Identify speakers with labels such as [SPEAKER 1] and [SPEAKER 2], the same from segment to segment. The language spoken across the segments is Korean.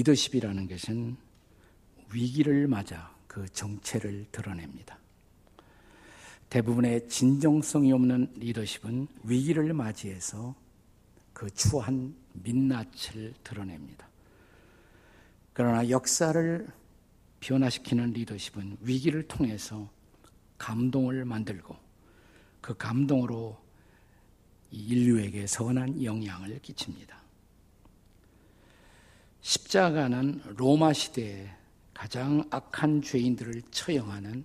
[SPEAKER 1] 리더십이라는 것은 위기를 맞아 그 정체를 드러냅니다. 대부분의 진정성이 없는 리더십은 위기를 맞이해서 그 추한 민낯을 드러냅니다. 그러나 역사를 변화시키는 리더십은 위기를 통해서 감동을 만들고 그 감동으로 인류에게 선한 영향을 끼칩니다. 십자가는 로마 시대에 가장 악한 죄인들을 처형하는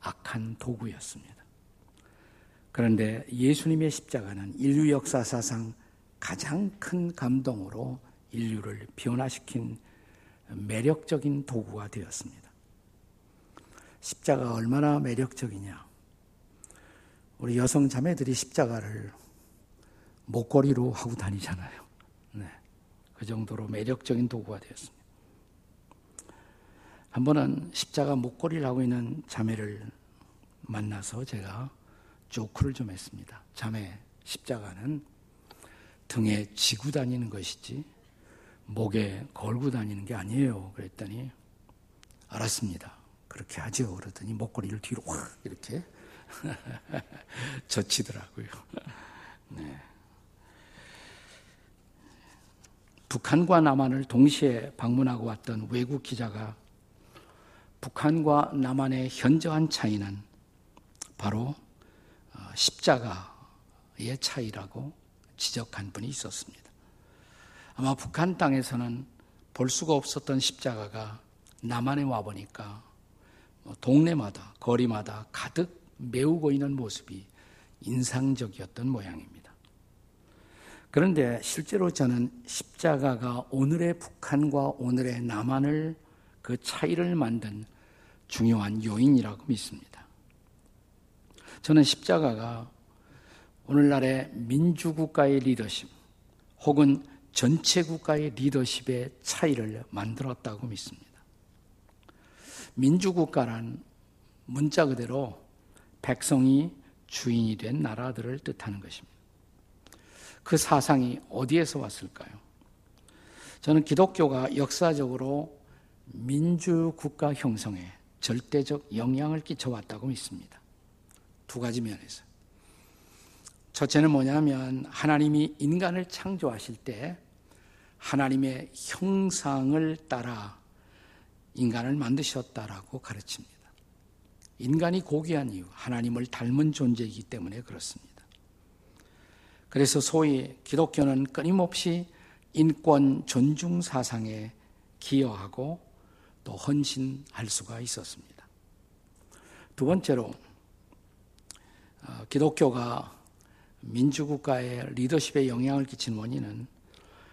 [SPEAKER 1] 악한 도구였습니다. 그런데 예수님의 십자가는 인류 역사 사상 가장 큰 감동으로 인류를 변화시킨 매력적인 도구가 되었습니다. 십자가 얼마나 매력적이냐. 우리 여성 자매들이 십자가를 목걸이로 하고 다니잖아요. 네. 그 정도로 매력적인 도구가 되었습니다. 한 번은 십자가 목걸이를 하고 있는 자매를 만나서 제가 조크를 좀 했습니다. 자매, 십자가는 등에 지고 다니는 것이지 목에 걸고 다니는 게 아니에요. 그랬더니 알았습니다. 그렇게 하죠. 그러더니 목걸이를 뒤로 확 이렇게 젖히더라고요. 네. 북한과 남한을 동시에 방문하고 왔던 외국 기자가 북한과 남한의 현저한 차이는 바로 어, 십자가의 차이라고 지적한 분이 있었습니다. 아마 북한 땅에서는 볼 수가 없었던 십자가가 남한에 와보니까 뭐 동네마다, 거리마다 가득 메우고 있는 모습이 인상적이었던 모양입니다. 그런데 실제로 저는 십자가가 오늘의 북한과 오늘의 남한을 그 차이를 만든 중요한 요인이라고 믿습니다. 저는 십자가가 오늘날의 민주국가의 리더십 혹은 전체 국가의 리더십의 차이를 만들었다고 믿습니다. 민주국가란 문자 그대로 백성이 주인이 된 나라들을 뜻하는 것입니다. 그 사상이 어디에서 왔을까요? 저는 기독교가 역사적으로 민주국가 형성에 절대적 영향을 끼쳐왔다고 믿습니다. 두 가지 면에서. 첫째는 뭐냐면 하나님이 인간을 창조하실 때 하나님의 형상을 따라 인간을 만드셨다라고 가르칩니다. 인간이 고귀한 이유, 하나님을 닮은 존재이기 때문에 그렇습니다. 그래서 소위 기독교는 끊임없이 인권 존중 사상에 기여하고 또 헌신할 수가 있었습니다. 두 번째로 어, 기독교가 민주국가의 리더십에 영향을 끼친 원인은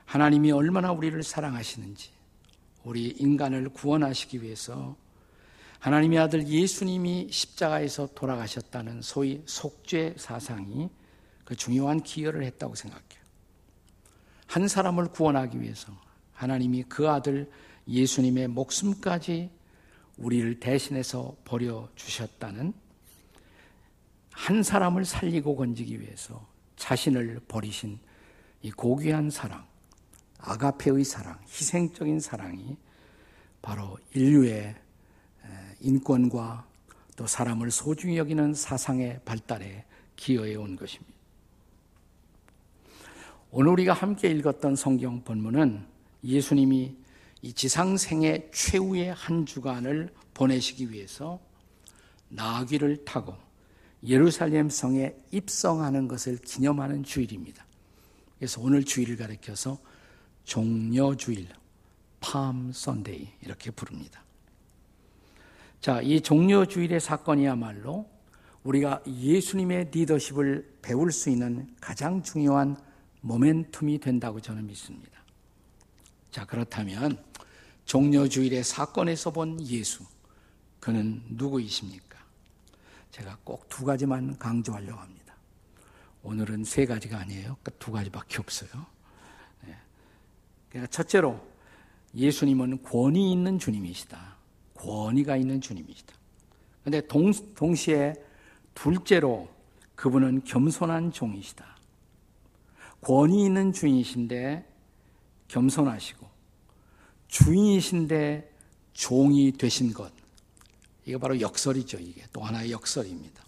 [SPEAKER 1] 하나님이 얼마나 우리를 사랑하시는지 우리 인간을 구원하시기 위해서 하나님의 아들 예수님이 십자가에서 돌아가셨다는 소위 속죄 사상이 그 중요한 기여를 했다고 생각해요. 한 사람을 구원하기 위해서 하나님이 그 아들 예수님의 목숨까지 우리를 대신해서 버려 주셨다는 한 사람을 살리고 건지기 위해서 자신을 버리신 이 고귀한 사랑, 아가페의 사랑, 희생적인 사랑이 바로 인류의 인권과 또 사람을 소중히 여기는 사상의 발달에 기여해 온 것입니다. 오늘 우리가 함께 읽었던 성경 본문은 예수님이 이 지상생의 최후의 한 주간을 보내시기 위해서 나귀를 타고 예루살렘 성에 입성하는 것을 기념하는 주일입니다. 그래서 오늘 주일을 가리켜서 종려주일, 팜 선데이 이렇게 부릅니다. 자, 이 종려주일의 사건이야말로 우리가 예수님의 리더십을 배울 수 있는 가장 중요한 모멘텀이 된다고 저는 믿습니다. 자, 그렇다면 종려 주일의 사건에서 본 예수, 그는 누구이십니까? 제가 꼭 두 가지만 강조하려고 합니다. 오늘은 세 가지가 아니에요. 두 가지밖에 없어요. 네. 그러니까 첫째로 예수님은 권위 있는 주님이시다. 권위가 있는 주님이시다. 동, 동시에 둘째로 그분은 겸손한 종이시다. 권위 있는 주인이신데 겸손하시고 주인이신데 종이 되신 것. 이게 바로 역설이죠. 이게 또 하나의 역설입니다.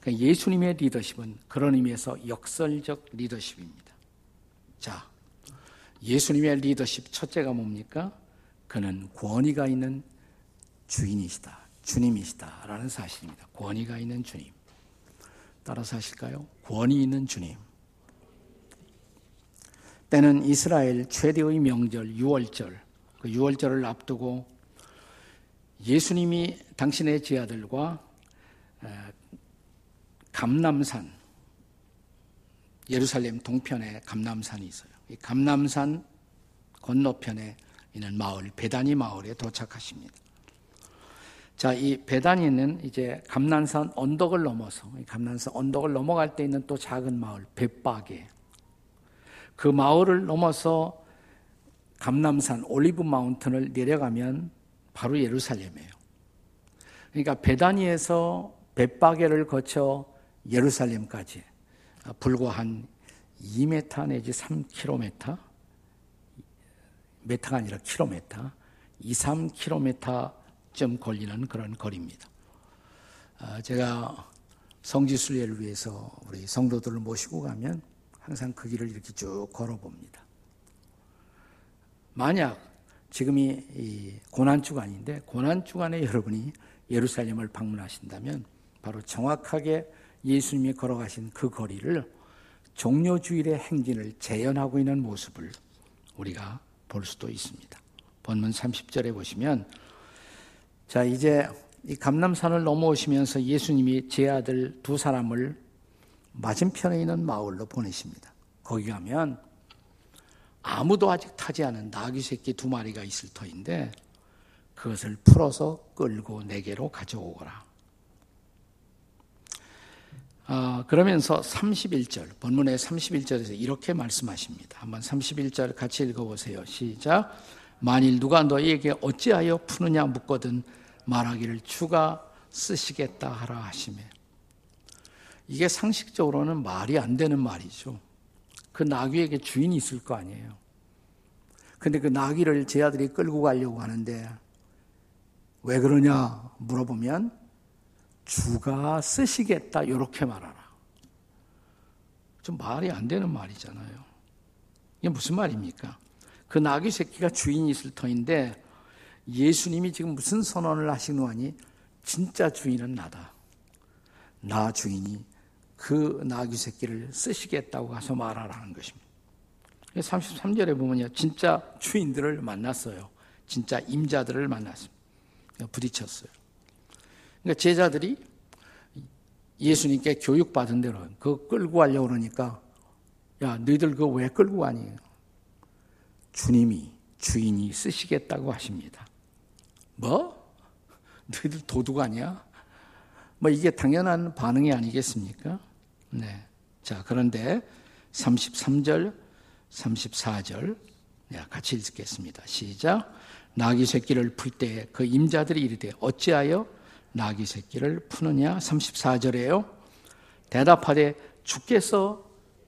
[SPEAKER 1] 그러니까 예수님의 리더십은 그런 의미에서 역설적 리더십입니다. 자, 예수님의 리더십 첫째가 뭡니까? 그는 권위가 있는 주인이시다. 주님이시다. 라는 사실입니다. 권위가 있는 주님. 따라서 하실까요? 권위 있는 주님. 때는 이스라엘 최대의 명절 6월절. 그 6월절을 앞두고 예수님이 당신의 제아들과 감남산 예루살렘 동편에 감남산이 있어요. 이 감남산 건너편에 있는 마을 베다니 마을에 도착하십니다. 자, 이 베다니는 이제 감난산 언덕을 넘어서 감난산 언덕을 넘어갈 때 있는 또 작은 마을 벳바게 그 마을을 넘어서 감남산 올리브 마운틴을 내려가면 바로 예루살렘이에요. 그러니까 베다니에서 벳바게를 거쳐 예루살렘까지 불과 한 2m 내지 3km 메타가 아니라 킬로메터 2, 3km쯤 걸리는 그런 거리입니다. 아, 제가 성지순례를 위해서 우리 성도들을 모시고 가면 항상 그 길을 이렇게 쭉 걸어봅니다. 만약 지금이 고난 주간인데 고난 주간에 여러분이 예루살렘을 방문하신다면 바로 정확하게 예수님이 걸어가신 그 거리를 종료주일의 행진을 재현하고 있는 모습을 우리가 볼 수도 있습니다. 본문 30절에 보시면 자 이제 이 감남산을 넘어오시면서 예수님이 제 아들 두 사람을 맞은편에 있는 마을로 보내십니다. 거기 가면 아무도 아직 타지 않은 나귀 새끼 두 마리가 있을 터인데 그것을 풀어서 끌고 내게로 가져오거라. 아, 그러면서 31절, 본문의 31절에서 이렇게 말씀하십니다. 한번 31절 같이 읽어보세요. 시작. 만일 누가 너희에게 어찌하여 푸느냐 묻거든 말하기를 주가 쓰시겠다 하라 하시매. 이게 상식적으로는 말이 안 되는 말이죠. 그 나귀에게 주인이 있을 거 아니에요. 근데 그 나귀를 제 아들이 끌고 가려고 하는데 왜 그러냐 물어보면 주가 쓰시겠다 이렇게 말하라. 좀 말이 안 되는 말이잖아요. 이게 무슨 말입니까? 그 나귀 새끼가 주인이 있을 터인데 예수님이 지금 무슨 선언을 하시는 거니? 진짜 주인은 나다. 나 주인이 그 나귀 새끼를 쓰시겠다고 가서 말하라는 것입니다. 33절에 보면요. 진짜 주인들을 만났어요. 진짜 임자들을 만났습니다. 부딪혔어요. 그러니까 제자들이 예수님께 교육받은 대로 그 끌고 가려고 그러니까 야, 너희들 그거 왜 끌고 가니? 주님이 주인이 쓰시겠다고 하십니다. 뭐? 너희들 도둑 아니야? 뭐 이게 당연한 반응이 아니겠습니까? 네. 자, 그런데 33절, 34절 같이 읽겠습니다. 시작. 나귀 새끼를 풀 때 그 임자들이 이르되 어찌하여 나귀 새끼를 푸느냐? 34절에요. 대답하되 주께서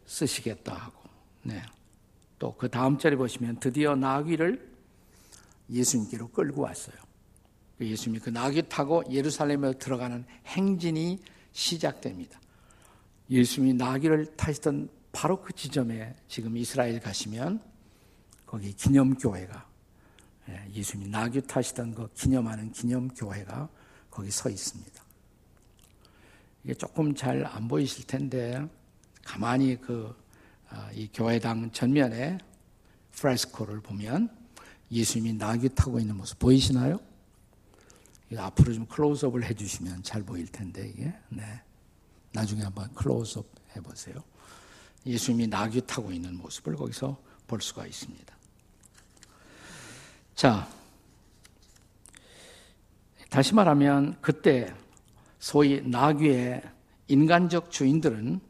[SPEAKER 1] 쓰시겠다 하고. 네. 또 그 다음 절에 보시면 드디어 나귀를 예수님께로 끌고 왔어요. 그 예수님이 그 나귀 타고 예루살렘에 들어가는 행진이 시작됩니다. 예수님이 나귀를 타시던 바로 그 지점에 지금 이스라엘 가시면 거기 기념교회가 예, 예수님이 나귀 타시던 그 기념하는 기념교회가 거기 서 있습니다. 이게 조금 잘 안 보이실 텐데 가만히 그이 아, 교회당 전면에 프레스코를 보면 예수님이 나귀 타고 있는 모습 보이시나요? 앞으로 좀 클로즈업을 해주시면 잘 보일 텐데 이게 네. 나중에 한번 클로즈업 해보세요. 예수님이 나귀 타고 있는 모습을 거기서 볼 수가 있습니다. 자, 다시 말하면 그때 소위 나귀의 인간적 주인들은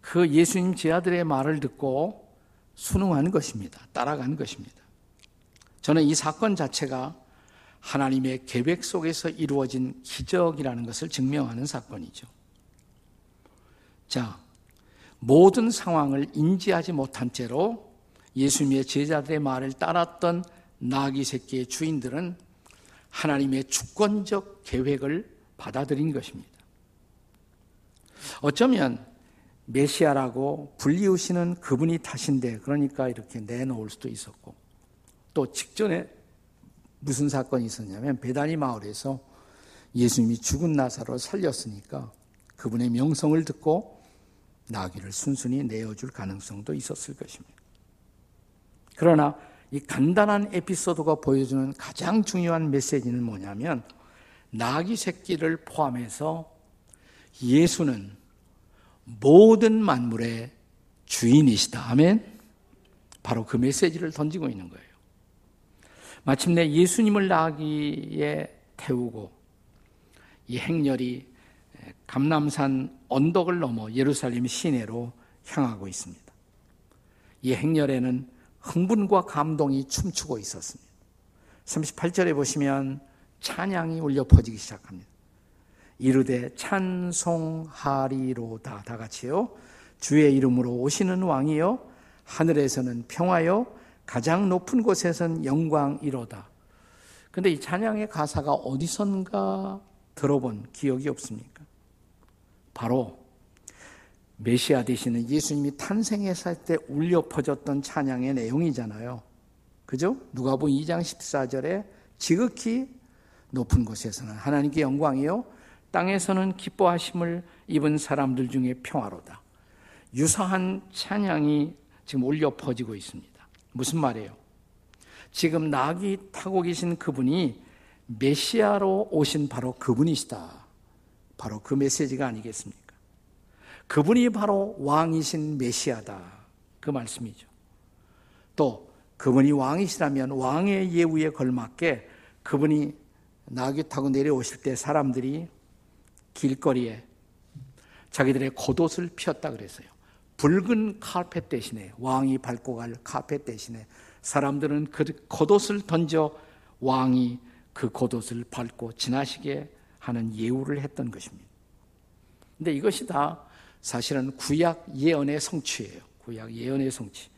[SPEAKER 1] 그 예수님 제아들의 말을 듣고 순응한 것입니다. 따라간 것입니다. 저는 이 사건 자체가 하나님의 계획 속에서 이루어진 기적이라는 것을 증명하는 사건이죠. 자, 모든 상황을 인지하지 못한 채로 예수님의 제자들의 말을 따랐던 나귀 새끼의 주인들은 하나님의 주권적 계획을 받아들인 것입니다. 어쩌면 메시아라고 불리우시는 그분이 탓인데 그러니까 이렇게 내놓을 수도 있었고 또 직전에 무슨 사건이 있었냐면 베다니 마을에서 예수님이 죽은 나사로 살렸으니까 그분의 명성을 듣고 나귀를 순순히 내어줄 가능성도 있었을 것입니다. 그러나 이 간단한 에피소드가 보여주는 가장 중요한 메시지는 뭐냐면 나귀 새끼를 포함해서 예수는 모든 만물의 주인이시다. 아멘. 바로 그 메시지를 던지고 있는 거예요. 마침내 예수님을 나귀에 태우고 이 행렬이 감남산 언덕을 넘어 예루살렘 시내로 향하고 있습니다. 이 행렬에는 흥분과 감동이 춤추고 있었습니다. 38절에 보시면 찬양이 울려 퍼지기 시작합니다. 이르되 찬송하리로다 다 같이요. 주의 이름으로 오시는 왕이요 하늘에서는 평화요 가장 높은 곳에선 영광이로다. 근데 이 찬양의 가사가 어디선가 들어본 기억이 없습니까? 바로 메시아 되시는 예수님이 탄생했을 때 울려 퍼졌던 찬양의 내용이잖아요. 그죠? 누가복음 2장 14절에 지극히 높은 곳에서는 하나님께 영광이요 땅에서는 기뻐하심을 입은 사람들 중에 평화로다. 유사한 찬양이 지금 울려 퍼지고 있습니다. 무슨 말이에요? 지금 낙이 타고 계신 그분이 메시아로 오신 바로 그분이시다. 바로 그 메시지가 아니겠습니까? 그분이 바로 왕이신 메시아다. 그 말씀이죠. 또 그분이 왕이시라면 왕의 예우에 걸맞게 그분이 나귀 타고 내려오실 때 사람들이 길거리에 자기들의 겉옷을 피웠다 그랬어요. 붉은 카펫 대신에 왕이 밟고 갈 카펫 대신에 사람들은 그 겉옷을 던져 왕이 그 겉옷을 밟고 지나시게 하는 예우를 했던 것입니다. 근데 이것이 다 사실은 구약 예언의 성취예요. 구약 예언의 성취.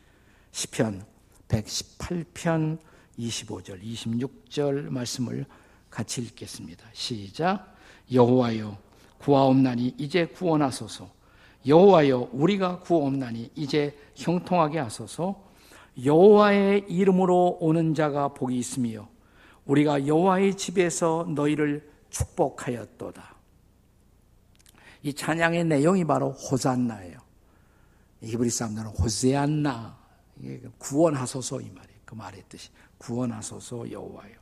[SPEAKER 1] 시편 118편 25절, 26절 말씀을 같이 읽겠습니다. 시작. 여호와여 구하옵나니 이제 구원하소서. 여호와여 우리가 구하옵나니 이제 형통하게 하소서. 여호와의 이름으로 오는 자가 복이 있으며 우리가 여호와의 집에서 너희를 축복하였도다. 이 찬양의 내용이 바로 호산나예요. 히브리 사람들은 호세안나 구원하소서 이 말이에요. 그 말의 뜻이 구원하소서 여호와요.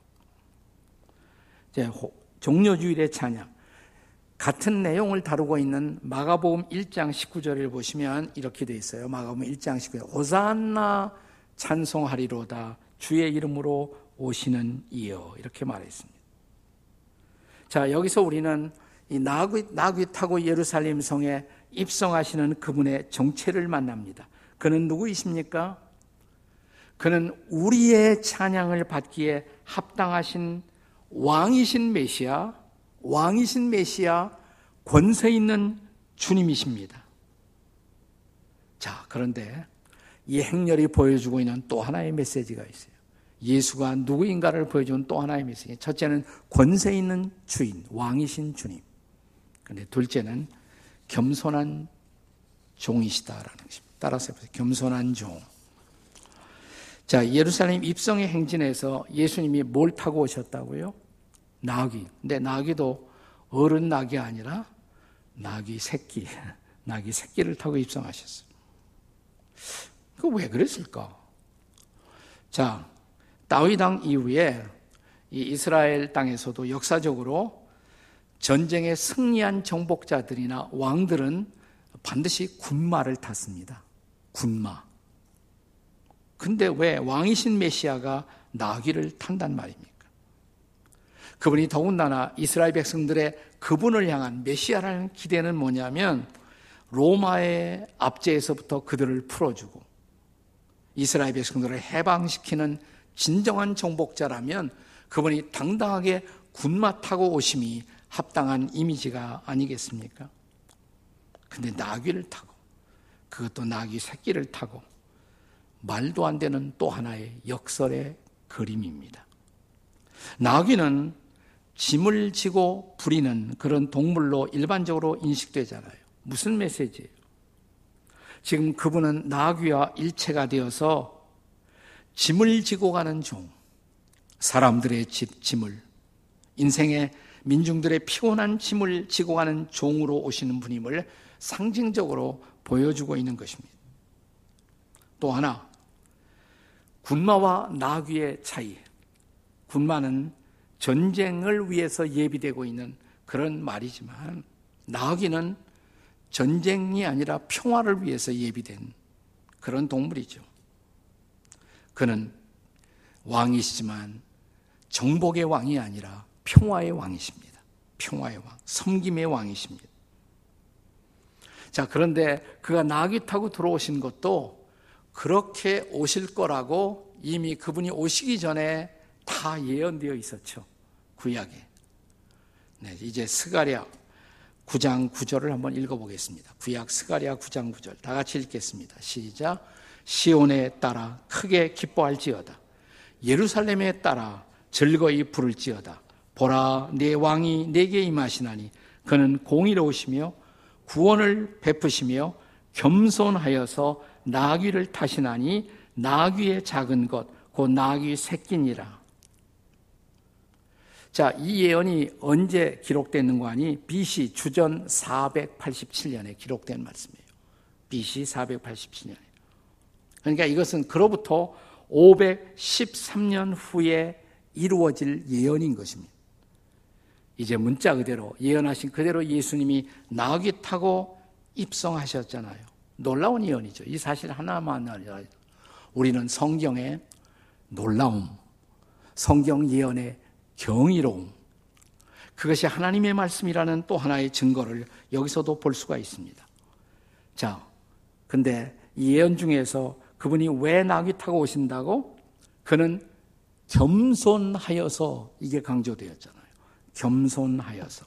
[SPEAKER 1] 이제 종료주일의 찬양 같은 내용을 다루고 있는 마가복음 1장 19절을 보시면 이렇게 돼 있어요. 마가복음 1장 19절. 호산나 찬송하리로다 주의 이름으로 오시는 이여 이렇게 말했습니다. 자, 여기서 우리는 이 나귀, 나귀 타고 예루살렘 성에 입성하시는 그분의 정체를 만납니다. 그는 누구이십니까? 그는 우리의 찬양을 받기에 합당하신 왕이신 메시아, 왕이신 메시아, 권세 있는 주님이십니다. 자, 그런데 이 행렬이 보여주고 있는 또 하나의 메시지가 있어요. 예수가 누구인가를 보여주는 또 하나의 메시지. 첫째는 권세 있는 주인, 왕이신 주님. 근데 둘째는 겸손한 종이시다라는 것입니다. 따라서 해보세요. 겸손한 종. 자, 예루살렘 입성의 행진에서 예수님이 뭘 타고 오셨다고요? 나귀. 근데 나귀도 어른 나귀 아니라 나귀 새끼. 나귀 새끼를 타고 입성하셨어요. 그 왜 그랬을까? 자, 다윗당 이후에 이 이스라엘 땅에서도 역사적으로 전쟁에 승리한 정복자들이나 왕들은 반드시 군마를 탔습니다. 군마. 근데 왜 왕이신 메시아가 나귀를 탄단 말입니까? 그분이 더군다나 이스라엘 백성들의 그분을 향한 메시아라는 기대는 뭐냐면 로마의 압제에서부터 그들을 풀어주고 이스라엘 백성들을 해방시키는 진정한 정복자라면 그분이 당당하게 군마 타고 오심이 합당한 이미지가 아니겠습니까? 근데 나귀를 타고 그것도 나귀 새끼를 타고 말도 안 되는 또 하나의 역설의 그림입니다. 나귀는 짐을 지고 부리는 그런 동물로 일반적으로 인식되잖아요. 무슨 메시지예요? 지금 그분은 나귀와 일체가 되어서 짐을 지고 가는 종, 사람들의 짐을, 인생의 민중들의 피곤한 짐을 지고 가는 종으로 오시는 분임을 상징적으로 보여주고 있는 것입니다. 또 하나, 군마와 나귀의 차이. 군마는 전쟁을 위해서 예비되고 있는 그런 말이지만, 나귀는 전쟁이 아니라 평화를 위해서 예비된 그런 동물이죠. 그는 왕이시지만 정복의 왕이 아니라 평화의 왕이십니다. 평화의 왕, 섬김의 왕이십니다. 자, 그런데 그가 나귀 타고 들어오신 것도 그렇게 오실 거라고 이미 그분이 오시기 전에 다 예언되어 있었죠. 구약에. 네, 이제 스가랴 9장 9절을 한번 읽어보겠습니다. 구약 스가랴 9장 9절 다 같이 읽겠습니다. 시작. 시온에 따라 크게 기뻐할지어다. 예루살렘에 따라 즐거이 부를지어다. 보라 내 왕이 내게 임하시나니 그는 공의로우시며 구원을 베푸시며 겸손하여서 나귀를 타시나니 나귀의 작은 것 곧 나귀 새끼니라. 자, 이 예언이 언제 기록됐는가 하니 BC 주전 487년에 기록된 말씀이에요. BC 487년에. 그러니까 이것은 그로부터 513년 후에 이루어질 예언인 것입니다. 이제 문자 그대로 예언하신 그대로 예수님이 나귀 타고 입성하셨잖아요. 놀라운 예언이죠. 이 사실 하나만 우리는 성경의 놀라움, 성경 예언의 경이로움, 그것이 하나님의 말씀이라는 또 하나의 증거를 여기서도 볼 수가 있습니다. 자, 근데 이 예언 중에서 그분이 왜 나귀 타고 오신다고? 그는 겸손하여서 이게 강조되었잖아요. 겸손하여서.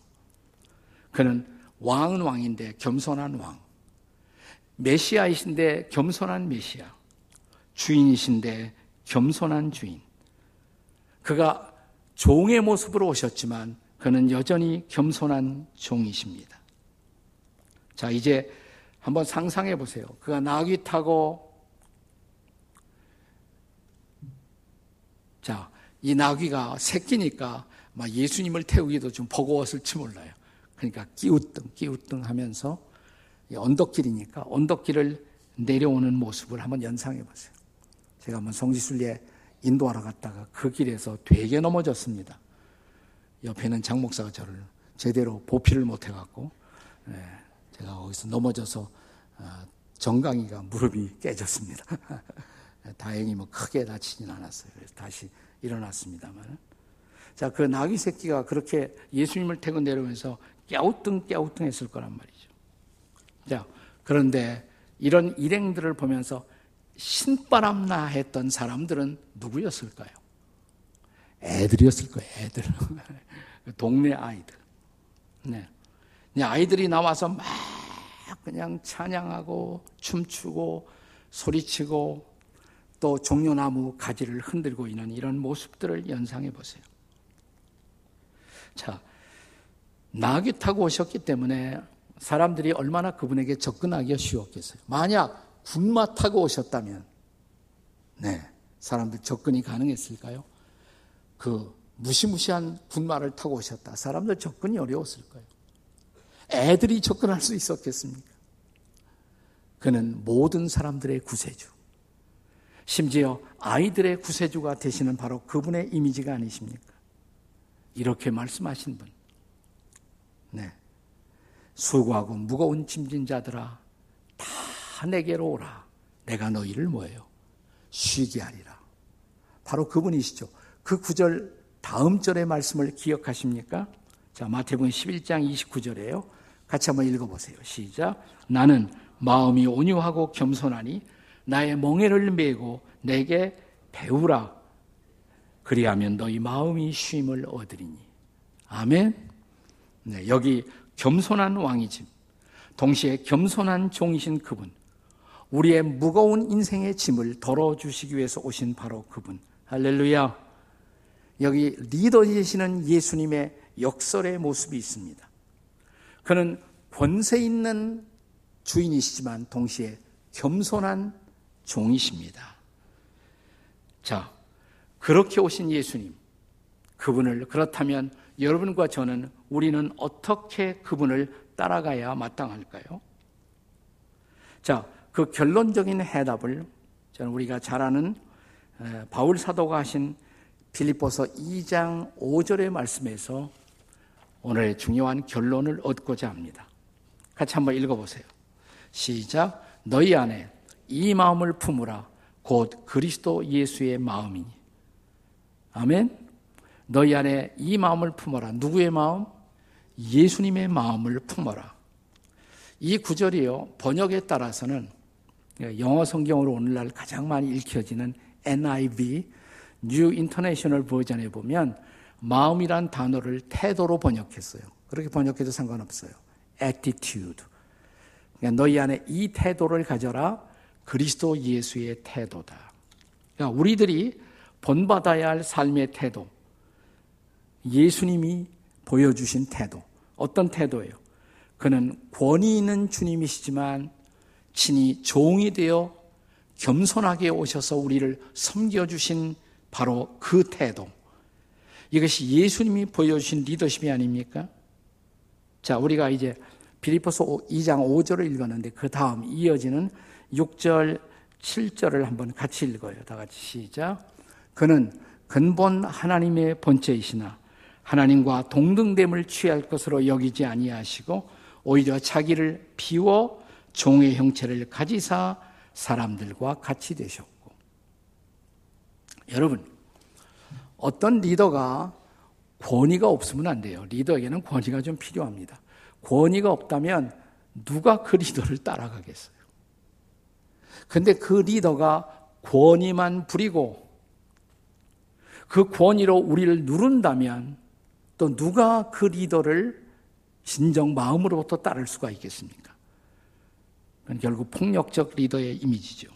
[SPEAKER 1] 그는 왕은 왕인데 겸손한 왕. 메시아이신데 겸손한 메시아. 주인이신데 겸손한 주인. 그가 종의 모습으로 오셨지만 그는 여전히 겸손한 종이십니다. 자, 이제 한번 상상해 보세요. 그가 나귀 타고 자, 이 나귀가 새끼니까 막 예수님을 태우기도 좀 버거웠을지 몰라요. 그러니까 끼우뚱 끼우뚱 하면서 언덕길이니까 언덕길을 내려오는 모습을 한번 연상해 보세요. 제가 한번 성지순례 인도하러 갔다가 그 길에서 되게 넘어졌습니다. 옆에는 장 목사가 저를 제대로 보필을 못 해갖고 네, 제가 거기서 넘어져서 아, 정강이가 무릎이 깨졌습니다. 다행히 뭐 크게 다치진 않았어요. 그래서 다시 일어났습니다만. 자, 그 나귀 새끼가 그렇게 예수님을 태고 내려오면서 깨우뚱 깨우뚱 했을 거란 말이죠. 자, 그런데 이런 일행들을 보면서 신바람나 했던 사람들은 누구였을까요? 애들이었을 거예요, 애들. 동네 아이들. 네. 아이들이 나와서 막 그냥 찬양하고 춤추고 소리치고 또 종려나무 가지를 흔들고 있는 이런 모습들을 연상해 보세요. 자, 나귀 타고 오셨기 때문에 사람들이 얼마나 그분에게 접근하기가 쉬웠겠어요. 만약 군마 타고 오셨다면, 네, 사람들 접근이 가능했을까요? 그 무시무시한 군마를 타고 오셨다. 사람들 접근이 어려웠을 거예요. 애들이 접근할 수 있었겠습니까? 그는 모든 사람들의 구세주. 심지어 아이들의 구세주가 되시는 바로 그분의 이미지가 아니십니까? 이렇게 말씀하신 분. 네. 수고하고 무거운 짐진 자들아, 다 내게로 오라. 내가 너희를 뭐예요? 쉬게 하리라. 바로 그분이시죠. 그 구절 다음 절의 말씀을 기억하십니까? 자, 마태복음 11장 29절에요. 같이 한번 읽어 보세요. 시작. 나는 마음이 온유하고 겸손하니 나의 멍에를 메고 내게 배우라. 그리하면 너희 마음이 쉼을 얻으리니. 아멘. 네, 여기 겸손한 왕이지. 동시에 겸손한 종이신 그분. 우리의 무거운 인생의 짐을 덜어주시기 위해서 오신 바로 그분. 할렐루야. 여기 리더이시는 예수님의 역설의 모습이 있습니다. 그는 권세 있는 주인이시지만 동시에 겸손한 종이십니다. 자, 그렇게 오신 예수님, 그분을 그렇다면 여러분과 저는 우리는 어떻게 그분을 따라가야 마땅할까요? 자, 그 결론적인 해답을 저는 우리가 잘 아는 바울 사도가 하신 빌립보서 2장 5절의 말씀에서 오늘의 중요한 결론을 얻고자 합니다. 같이 한번 읽어보세요. 시작. 너희 안에 이 마음을 품으라. 곧 그리스도 예수의 마음이니. 아멘. 너희 안에 이 마음을 품어라. 누구의 마음? 예수님의 마음을 품어라. 이 구절이요. 번역에 따라서는 영어 성경으로 오늘날 가장 많이 읽혀지는 NIV, New International 버전에 보면 마음이란 단어를 태도로 번역했어요. 그렇게 번역해도 상관없어요. attitude. 그러니까 너희 안에 이 태도를 가져라. 그리스도 예수의 태도다. 그러니까 우리들이 본받아야 할 삶의 태도. 예수님이 보여주신 태도. 어떤 태도예요? 그는 권위 있는 주님이시지만 친히 종이 되어 겸손하게 오셔서 우리를 섬겨주신 바로 그 태도. 이것이 예수님이 보여주신 리더십이 아닙니까? 자, 우리가 이제 비리포스 2장 5절을 읽었는데 그 다음 이어지는 6절, 7절을 한번 같이 읽어요. 다 같이 시작. 그는 근본 하나님의 본체이시나 하나님과 동등됨을 취할 것으로 여기지 아니하시고 오히려 자기를 비워 종의 형체를 가지사 사람들과 같이 되셨고 여러분 어떤 리더가 권위가 없으면 안 돼요. 리더에게는 권위가 좀 필요합니다. 권위가 없다면 누가 그 리더를 따라가겠어요? 근데 그 리더가 권위만 부리고 그 권위로 우리를 누른다면 또 누가 그 리더를 진정 마음으로부터 따를 수가 있겠습니까? 결국 폭력적 리더의 이미지죠.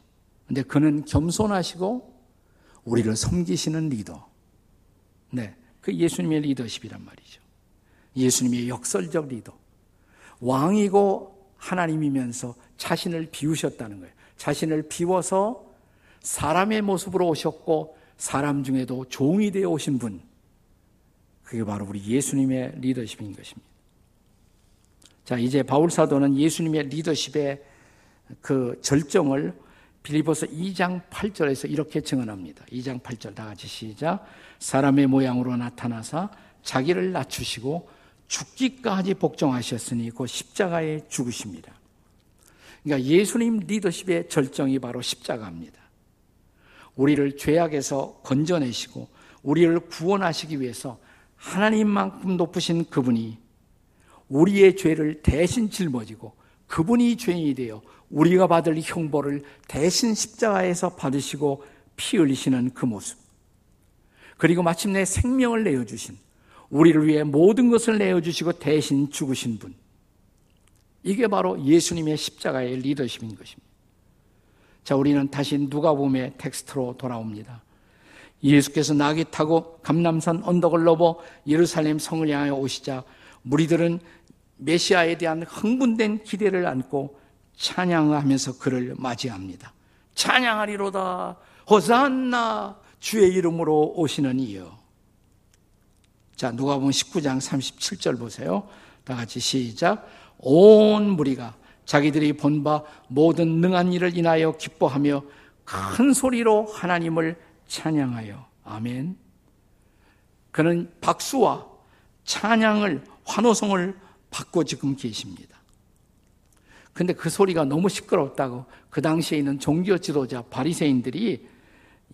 [SPEAKER 1] 근데 그는 겸손하시고 우리를 섬기시는 리더. 네. 그 예수님의 리더십이란 말이죠. 예수님의 역설적 리더. 왕이고 하나님이면서 자신을 비우셨다는 거예요. 자신을 비워서 사람의 모습으로 오셨고 사람 중에도 종이 되어 오신 분. 그게 바로 우리 예수님의 리더십인 것입니다. 자, 이제 바울 사도는 예수님의 리더십의 그 절정을 빌리보서 2장 8절에서 이렇게 증언합니다. 2장 8절 다 같이 시작. 사람의 모양으로 나타나사 자기를 낮추시고 죽기까지 복종하셨으니 그 십자가에 죽으십니다. 그러니까 예수님 리더십의 절정이 바로 십자가입니다. 우리를 죄악에서 건져내시고 우리를 구원하시기 위해서 하나님만큼 높으신 그분이 우리의 죄를 대신 짊어지고 그분이 죄인이 되어 우리가 받을 형벌을 대신 십자가에서 받으시고 피 흘리시는 그 모습. 그리고 마침내 생명을 내어주신 우리를 위해 모든 것을 내어주시고 대신 죽으신 분. 이게 바로 예수님의 십자가의 리더십인 것입니다. 자, 우리는 다시 누가복음의 텍스트로 돌아옵니다. 예수께서 나귀 타고 감남산 언덕을 넘어 예루살렘 성을 향하여 오시자 무리들은 메시아에 대한 흥분된 기대를 안고 찬양하면서 그를 맞이합니다. 찬양하리로다. 호산나 주의 이름으로 오시는 이여. 자, 누가 보면 19장 37절 보세요. 다 같이 시작. 온 무리가 자기들이 본 바 모든 능한 일을 인하여 기뻐하며 큰 소리로 하나님을 찬양하여. 아멘. 그는 박수와 찬양을, 환호성을 받고 지금 계십니다. 근데 그 소리가 너무 시끄럽다고 그 당시에 있는 종교 지도자 바리새인들이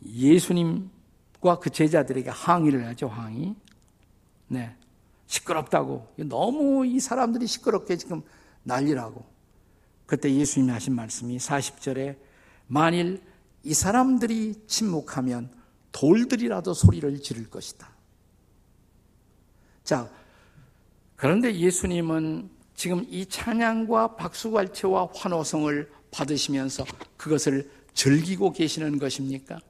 [SPEAKER 1] 예수님과 그 제자들에게 항의를 하죠, 항의. 네. 시끄럽다고. 너무 이 사람들이 시끄럽게 지금 난리라고. 그때 예수님이 하신 말씀이 40절에 만일 이 사람들이 침묵하면 돌들이라도 소리를 지를 것이다. 자, 그런데 예수님은 지금 이 찬양과 박수갈채와 환호성을 받으시면서 그것을 즐기고 계시는 것입니까?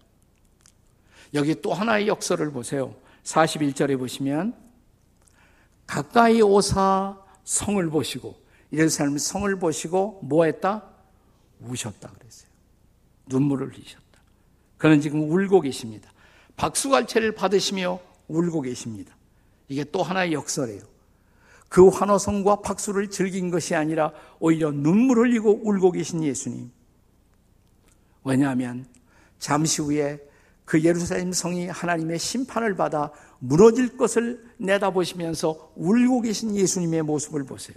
[SPEAKER 1] 여기 또 하나의 역설을 보세요. 41절에 보시면 가까이 오사 성을 보시고 예루살렘 성을 보시고 뭐 했다? 우셨다 그랬어요. 눈물을 흘리셨다. 그는 지금 울고 계십니다. 박수갈채를 받으시며 울고 계십니다. 이게 또 하나의 역설이에요. 그 환호성과 박수를 즐긴 것이 아니라 오히려 눈물 흘리고 울고 계신 예수님. 왜냐하면 잠시 후에 그 예루살렘 성이 하나님의 심판을 받아 무너질 것을 내다보시면서 울고 계신 예수님의 모습을 보세요.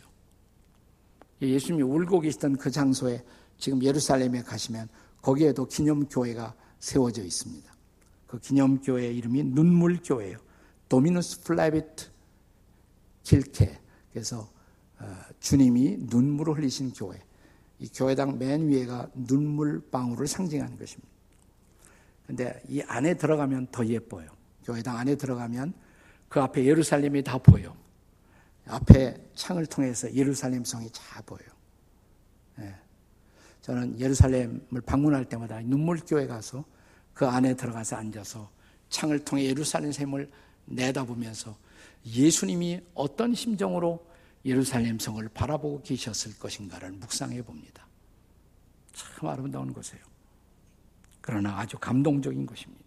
[SPEAKER 1] 예수님이 울고 계시던 그 장소에 지금 예루살렘에 가시면 거기에도 기념교회가 세워져 있습니다. 그 기념교회 이름이 눈물교회예요. Dominus Flevit Kirche. 그래서 어, 주님이 눈물을 흘리신 교회. 이 교회당 맨 위에가 눈물방울을 상징하는 것입니다. 근데 이 안에 들어가면 더 예뻐요. 교회당 안에 들어가면 그 앞에 예루살렘이 다 보여. 앞에 창을 통해서 예루살렘 성이 다 보여요. 네. 저는 예루살렘을 방문할 때마다 눈물교회 가서 그 안에 들어가서 앉아서 창을 통해 예루살렘 샘을 내다보면서 예수님이 어떤 심정으로 예루살렘 성을 바라보고 계셨을 것인가를 묵상해 봅니다. 참 아름다운 곳이에요. 그러나 아주 감동적인 것입니다.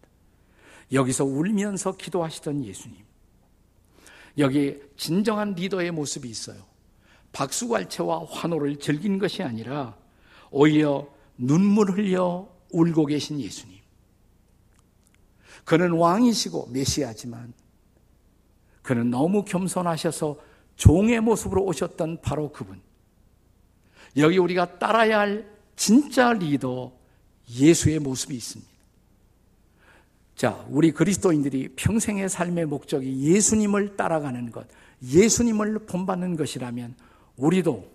[SPEAKER 1] 여기서 울면서 기도하시던 예수님. 여기 진정한 리더의 모습이 있어요. 박수갈채와 환호를 즐긴 것이 아니라 오히려 눈물 흘려 울고 계신 예수님. 그는 왕이시고 메시아지만 그는 너무 겸손하셔서 종의 모습으로 오셨던 바로 그분. 여기 우리가 따라야 할 진짜 리더 예수의 모습이 있습니다. 자, 우리 그리스도인들이 평생의 삶의 목적이 예수님을 따라가는 것, 예수님을 본받는 것이라면 우리도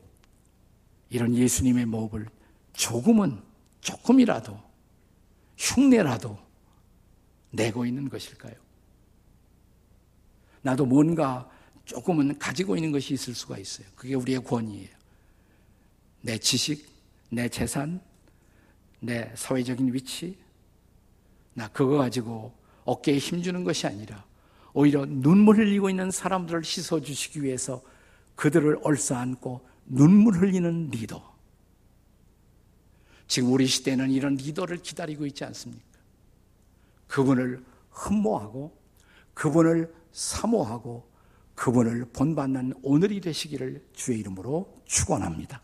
[SPEAKER 1] 이런 예수님의 모습을 조금은, 조금이라도, 흉내라도 내고 있는 것일까요? 나도 뭔가 조금은 가지고 있는 것이 있을 수가 있어요. 그게 우리의 권위예요. 내 지식, 내 재산, 내 사회적인 위치, 나 그거 가지고 어깨에 힘주는 것이 아니라 오히려 눈물 흘리고 있는 사람들을 씻어주시기 위해서 그들을 얼싸안고 눈물 흘리는 리더. 지금 우리 시대는 이런 리더를 기다리고 있지 않습니까? 그분을 흠모하고 그분을 사모하고 그분을 본받는 오늘이 되시기를 주의 이름으로 축원합니다.